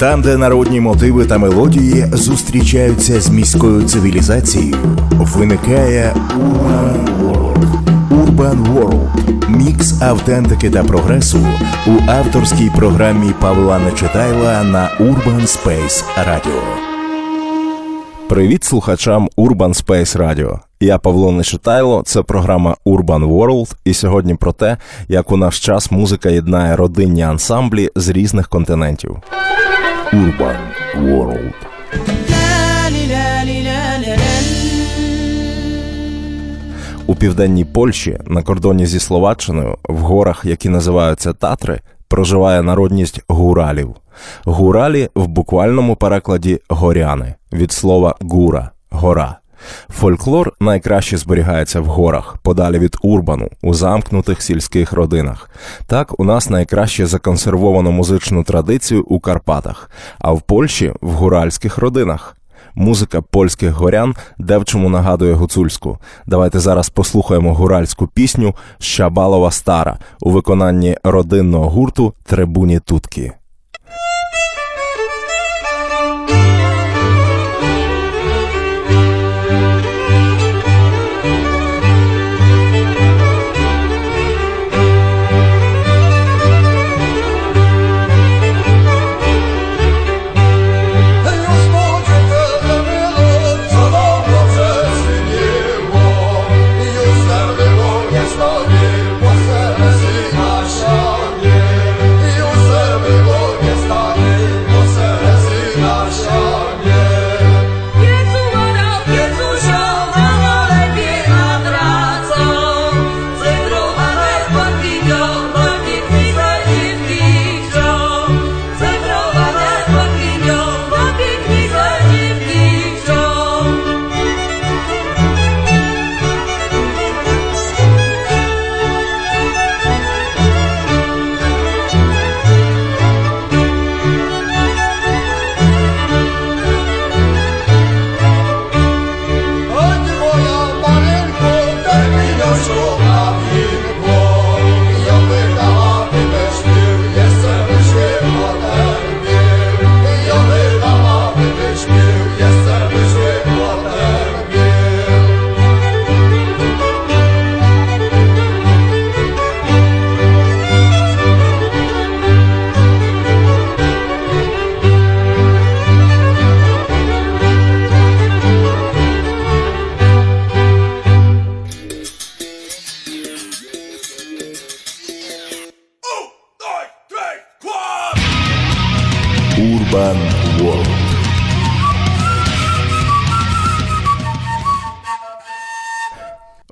Там, де народні мотиви та мелодії зустрічаються з міською цивілізацією, виникає Urban World. Urban World – мікс автентики та прогресу у авторській програмі Павла Нечитайла на Urban Space Radio. Привіт слухачам Urban Space Radio. Я Павло Нечитайло, це програма Urban World, і сьогодні про те, як у наш час музика єднає родинні ансамблі з різних континентів. Urban World. У південній Польщі на кордоні зі Словаччиною в горах, які називаються Татри, проживає народність гуралів. Гуралі в буквальному перекладі горяни від слова гура гора. Фольклор найкраще зберігається в горах, подалі від урбану, у замкнутих сільських родинах. Так, у нас найкраще законсервовано музичну традицію у Карпатах, а в Польщі в гуральських родинах. Музика польських горян девчому нагадує гуцульську. Давайте зараз послухаємо гуральську пісню Щабалова стара у виконанні родинного гурту Трибуні Тутки.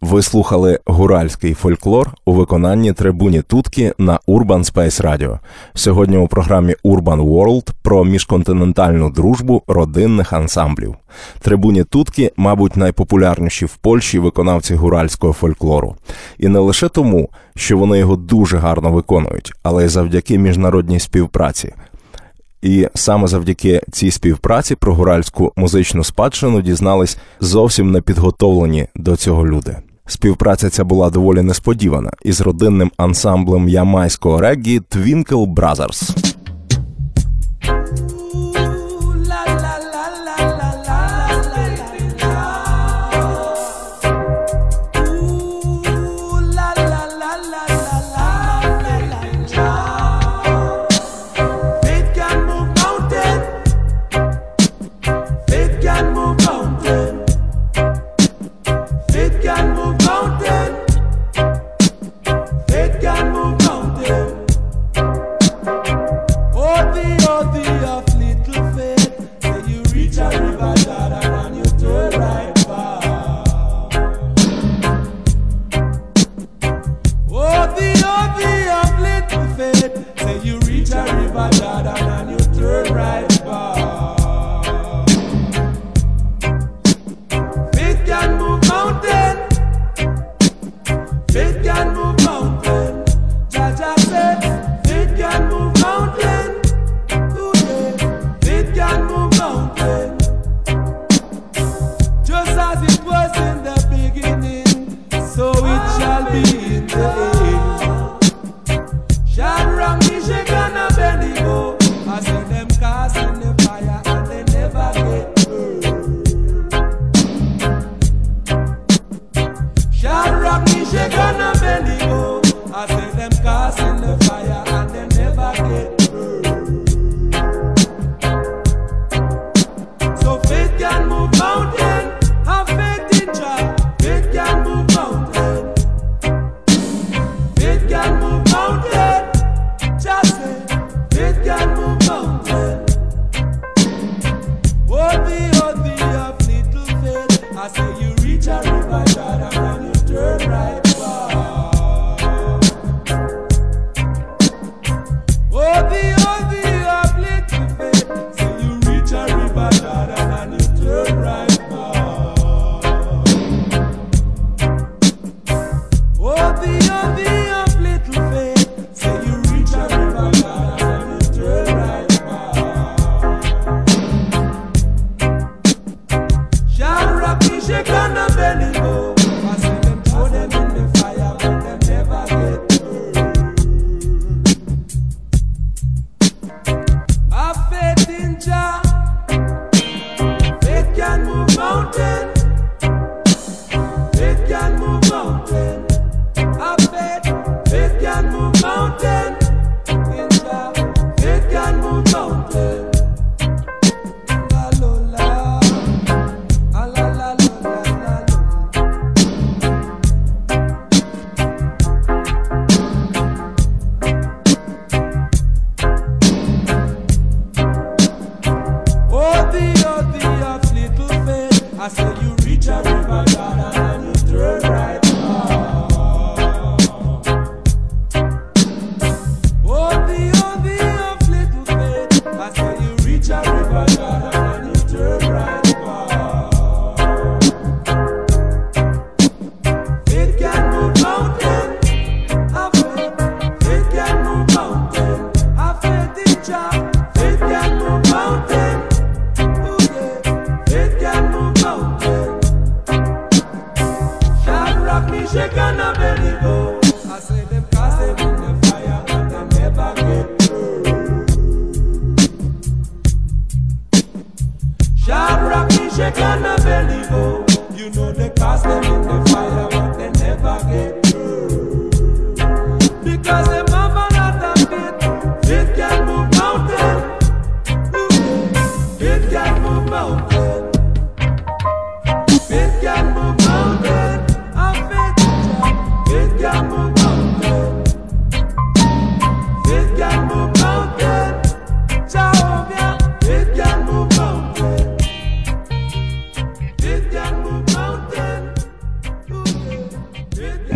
Ви слухали гуральський фольклор у виконанні трибуні Тутки на Urban Space Radio. Сьогодні у програмі Urban World про міжконтинентальну дружбу родинних ансамблів. Трибуні Тутки, мабуть, найпопулярніші в Польщі виконавці гуральського фольклору. І не лише тому, що вони його дуже гарно виконують, але й завдяки міжнародній співпраці. І саме завдяки цій співпраці про гуральську музичну спадщину дізнались зовсім не підготовлені до цього люди. Співпраця ця була доволі несподівана із родинним ансамблем ямайського реггі Twinkle Brothers.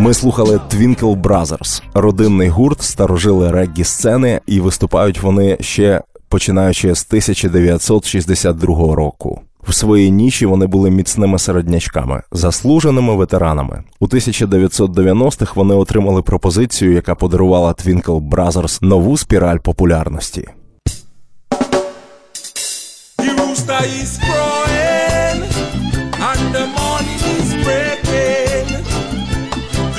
Ми слухали Twinkle Brothers, родинний гурт, старожили реггі сцени, і виступають вони ще починаючи з 1962 року. В своїй ніші вони були міцними середнячками, заслуженими ветеранами. У 1990-х вони отримали пропозицію, яка подарувала Twinkle Brothers нову спіраль популярності. The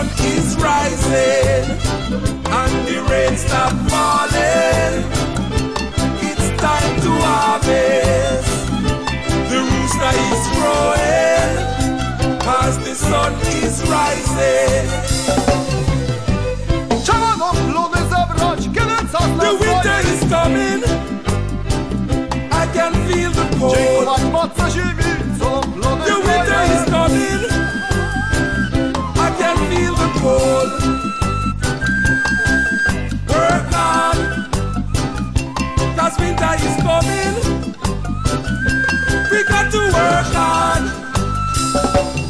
sun is rising. And the rain stop falling. It's time to harvest. The rooster is crowing. Cause the sun is rising. Trzeba do plony zebrać, kiedy czas The winter is coming. I can feel the cold. Coming. We got to work on.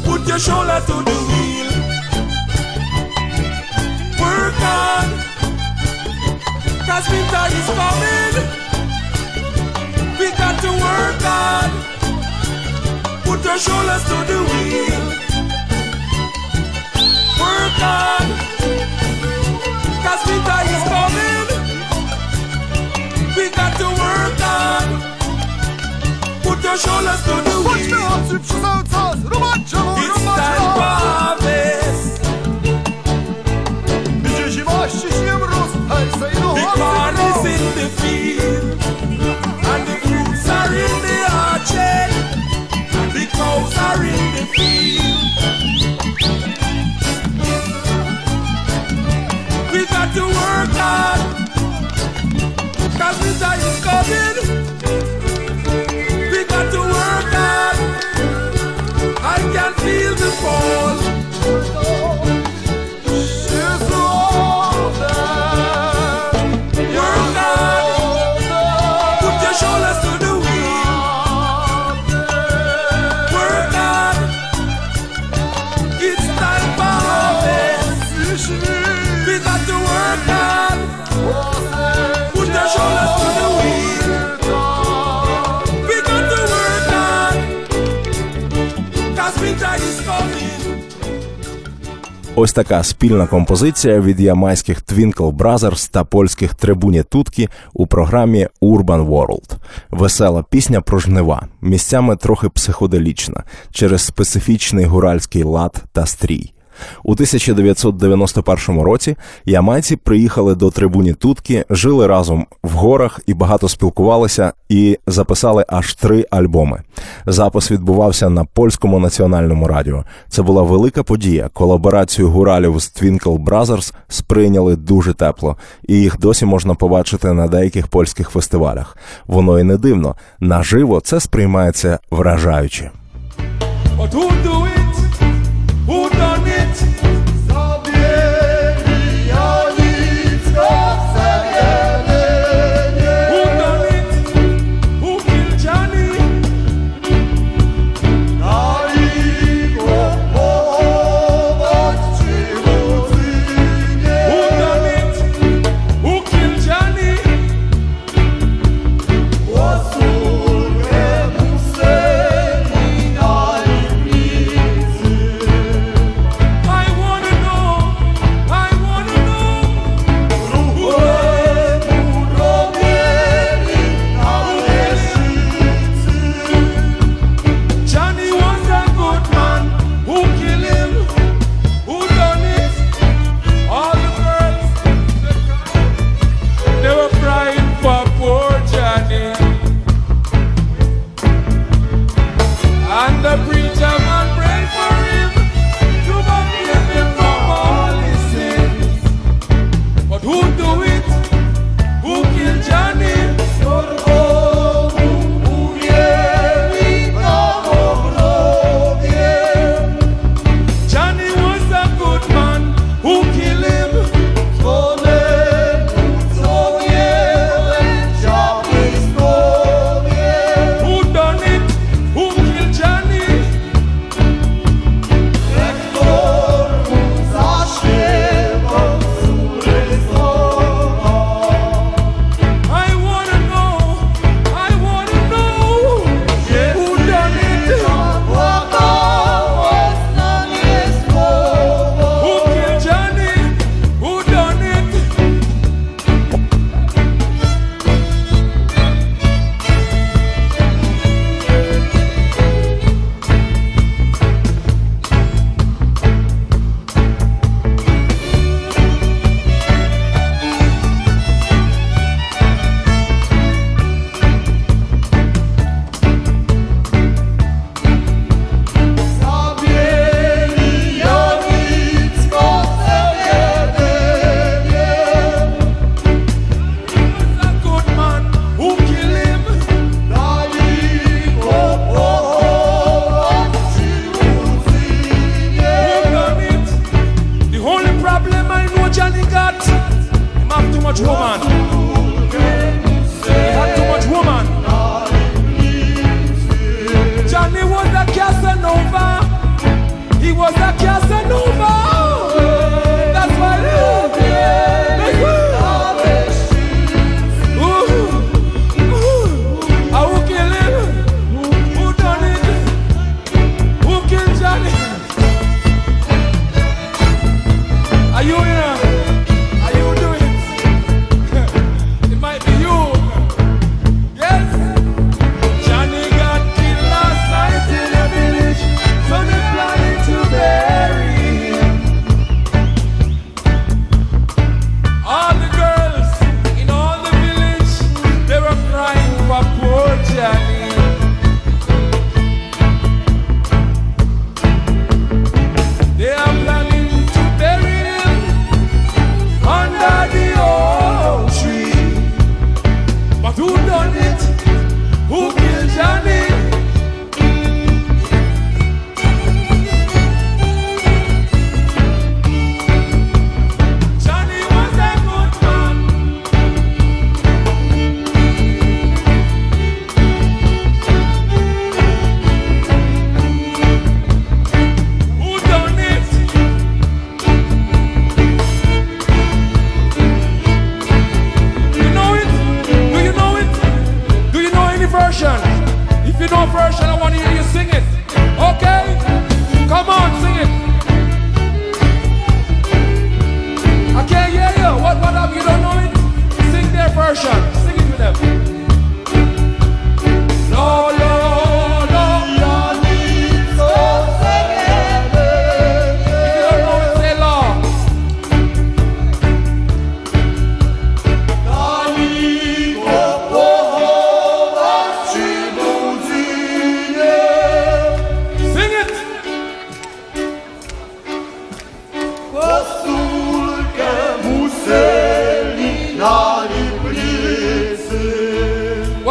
Put your shoulder to the wheel. Work on. Cause winter is coming. We got to work on. Put your shoulders to the wheel. Work on. your shoulders to do Watch it. Watch me The is in the field, and the fruits are in the orchard. The cows are in the field. Fall. Ось така спільна композиція від ямайських Twinkle Brothers та польських Трибуні Туткі у програмі Urban World. Весела пісня про жнива, місцями трохи психоделічна, через специфічний гуральський лад та стрій. У 1991 році ямайці приїхали до трибуні Тутки, жили разом в горах і багато спілкувалися, і записали аж три альбоми. Запис відбувався на польському національному радіо. Це була велика подія. Колаборацію гуралів з Twinkle Brothers сприйняли дуже тепло, і їх досі можна побачити на деяких польських фестивалях. Воно і не дивно. Наживо це сприймається вражаюче. But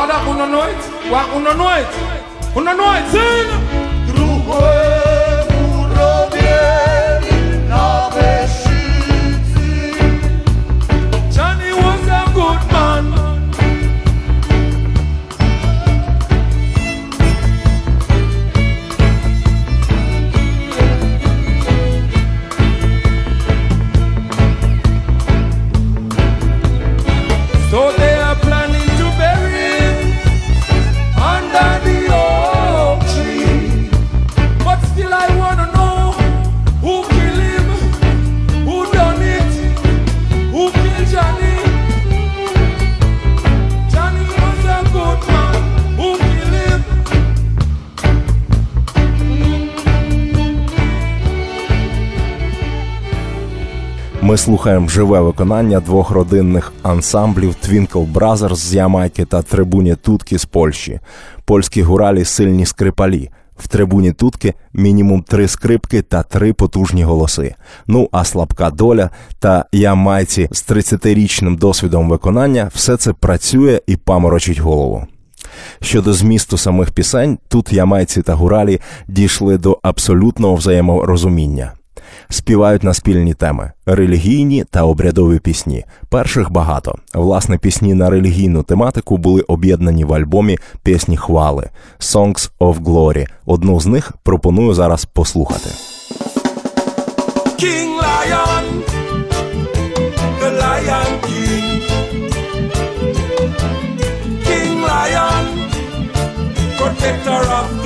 What up, who don't know it? What, who do? Sing! Ми слухаємо живе виконання двох родинних ансамблів Twinkle Brothers з Ямайки та Трибуні Тутки з Польщі. Польські гуралі сильні скрипалі. В трибуні тутки мінімум три скрипки та три потужні голоси. Ну а слабка доля та ямайці з 30-річним досвідом виконання все це працює і паморочить голову. Щодо змісту самих пісень, тут ямайці та гуралі дійшли до абсолютного взаєморозуміння. Співають на спільні теми релігійні та обрядові пісні. Перших багато. Власне, пісні на релігійну тематику були об'єднані в альбомі пісні хвали Songs of Glory. Одну з них пропоную зараз послухати. King Lion, the Lion King. King Lion, protector of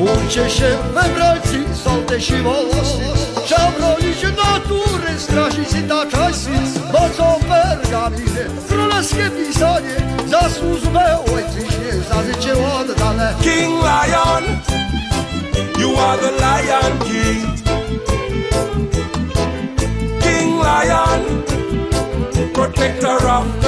Bójcie się wybrańcy, sołtysi wolosy Trzeba bronić natury, strażyć i taczajcy Mocą pergaminy, królewskie pisanie. Zasłużone ojczyźnie, za życie oddane. King Lion, you are the Lion King. King Lion, protector of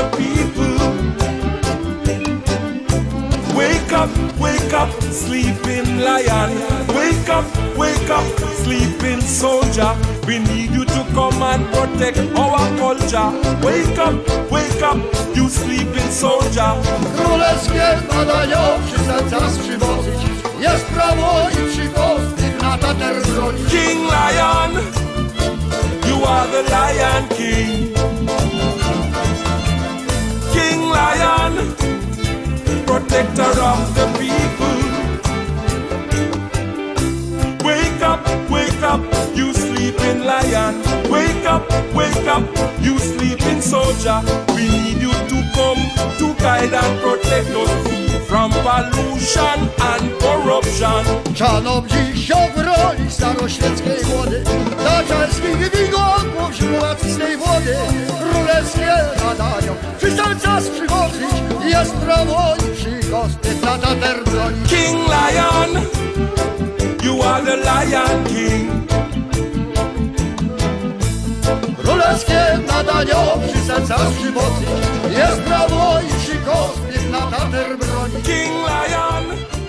up, wake up, sleeping lion. Wake up, wake up, sleeping soldier. We need you to come and protect our culture. Wake up, wake up, you sleeping soldier. Królewskie badania przy sercach przywozić Jest prawo i na tater King Lion, you are the Lion King. King Lion, protector of the people. Wake up, wake up, you sleeping lion. Wake up, wake up, you sleeping soldier. We need you to come to guide and protect us from pollution and corruption. Dziś obroni staroświeckiej wody Taczarskich wigotków źródłackiej wody Królewskie badają przy sercach przywozić Jest prawo Dios te. King Lion, you are the Lion King. Królewskie nadanie przez cały żywot jest prawo i szykos, na tater broni. King Lion.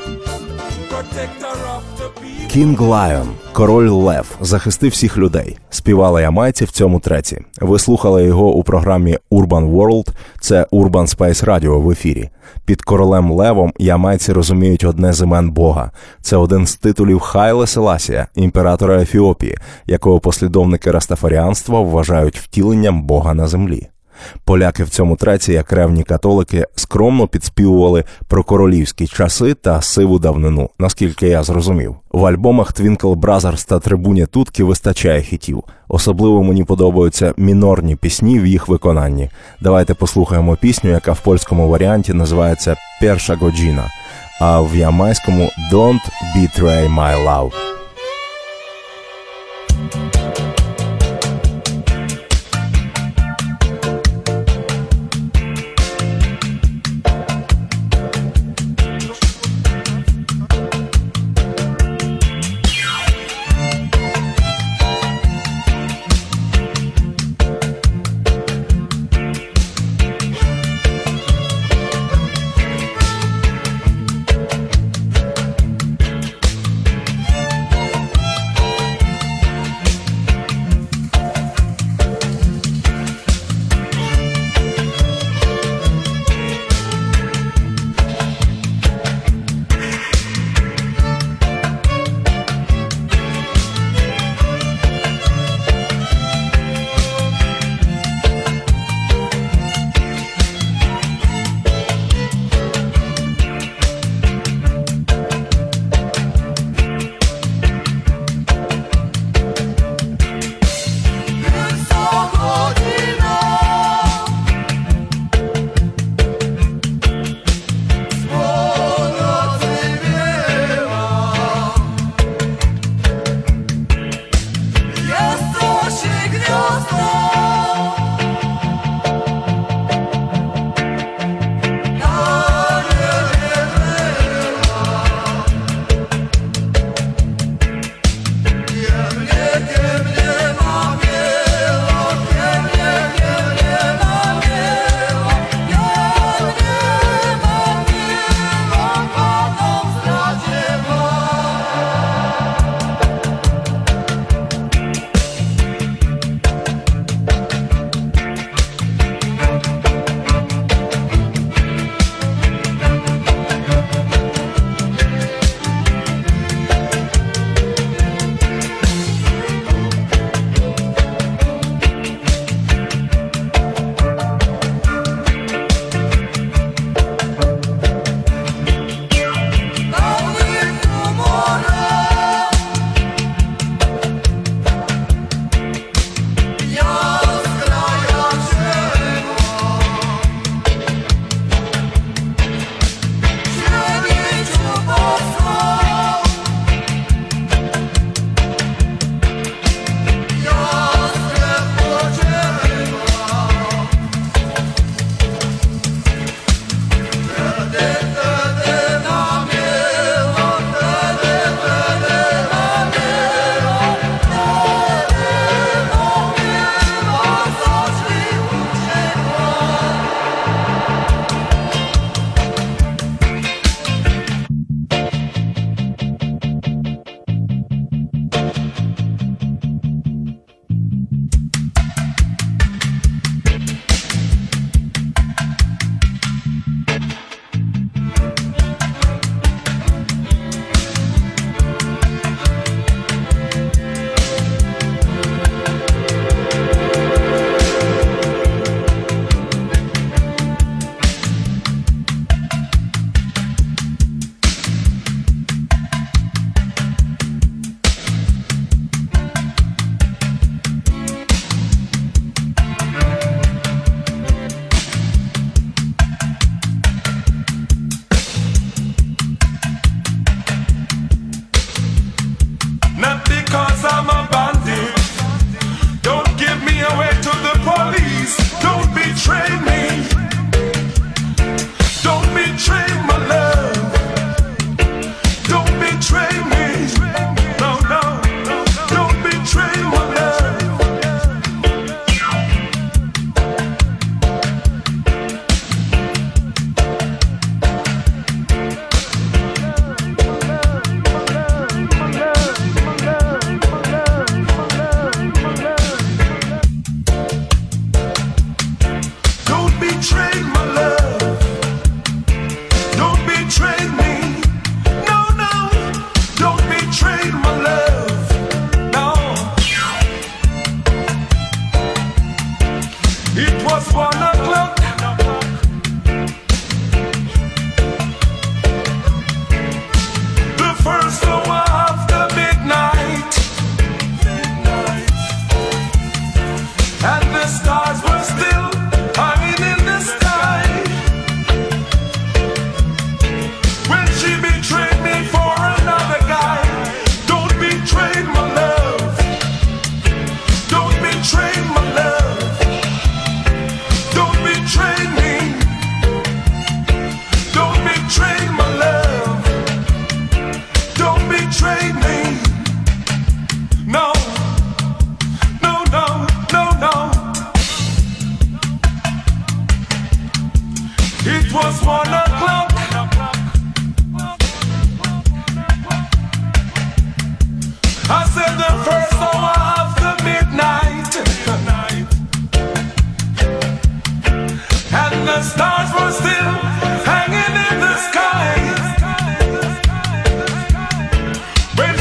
Кінг Лайон, король Лев, захистив всіх людей. Співали ямайці в цьому треці. Ви слухали його у програмі Urban World. Це Urban Space Radio в ефірі. Під королем Левом ямайці розуміють одне з імен Бога. Це один з титулів Хайле Селасія, імператора Ефіопії, якого послідовники растафаріанства вважають втіленням Бога на землі. Поляки в цьому треці, як ревні католики, скромно підспівували про королівські часи та сиву давнину, наскільки я зрозумів. В альбомах Twinkle Brothers та Трибуні Тутки вистачає хітів. Особливо мені подобаються мінорні пісні в їх виконанні. Давайте послухаємо пісню, яка в польському варіанті називається Перша Годжіна, а в ямайському Don't Betray My Love.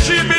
She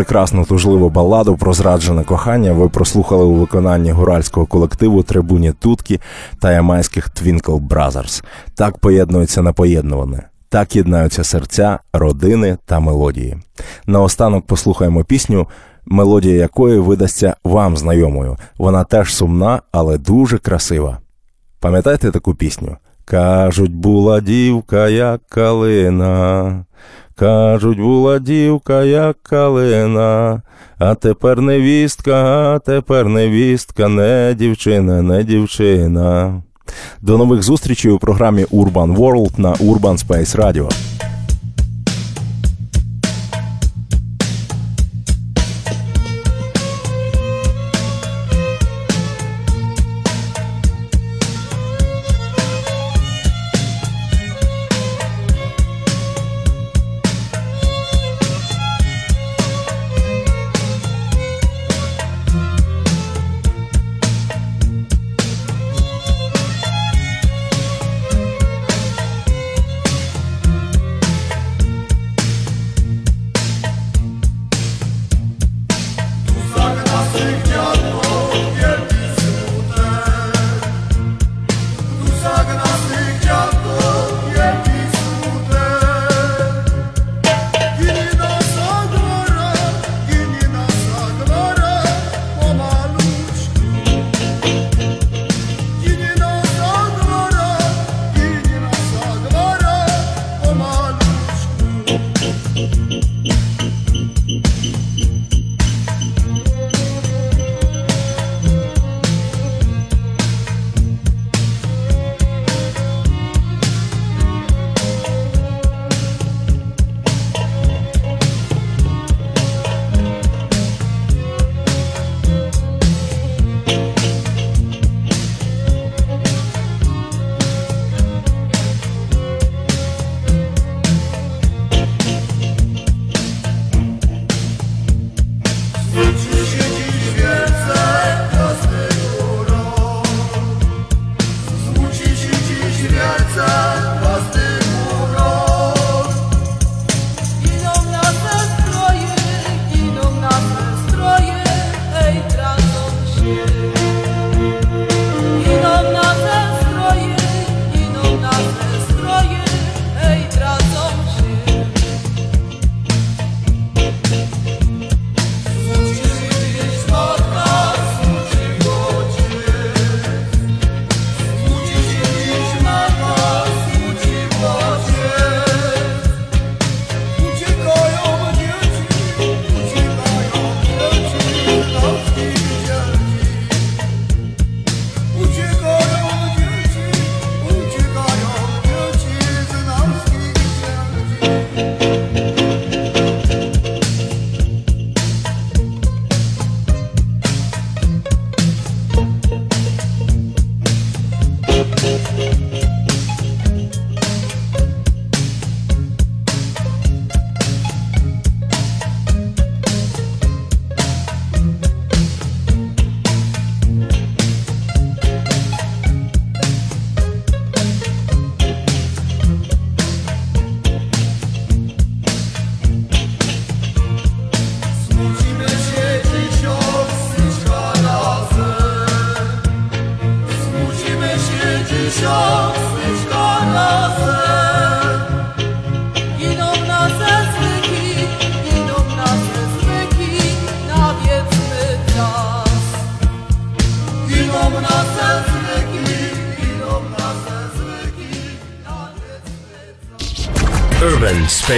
прекрасну тужливу баладу про зраджене кохання ви прослухали у виконанні гуральського колективу Трибуні Туткі та ямайських Twinkle Brothers. Так поєднується непоєднуване. Так єднаються серця, родини та мелодії. Наостанок послухаємо пісню, мелодія якої видасться вам знайомою. Вона теж сумна, але дуже красива. Пам'ятаєте таку пісню? Кажуть, була дівка, як калина. Кажуть, була дівка, як калина, а тепер невістка, а тепер невістка, не дівчина, не дівчина. До нових зустрічей у програмі Urban World на Urban Space Radio.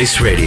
Space Radio.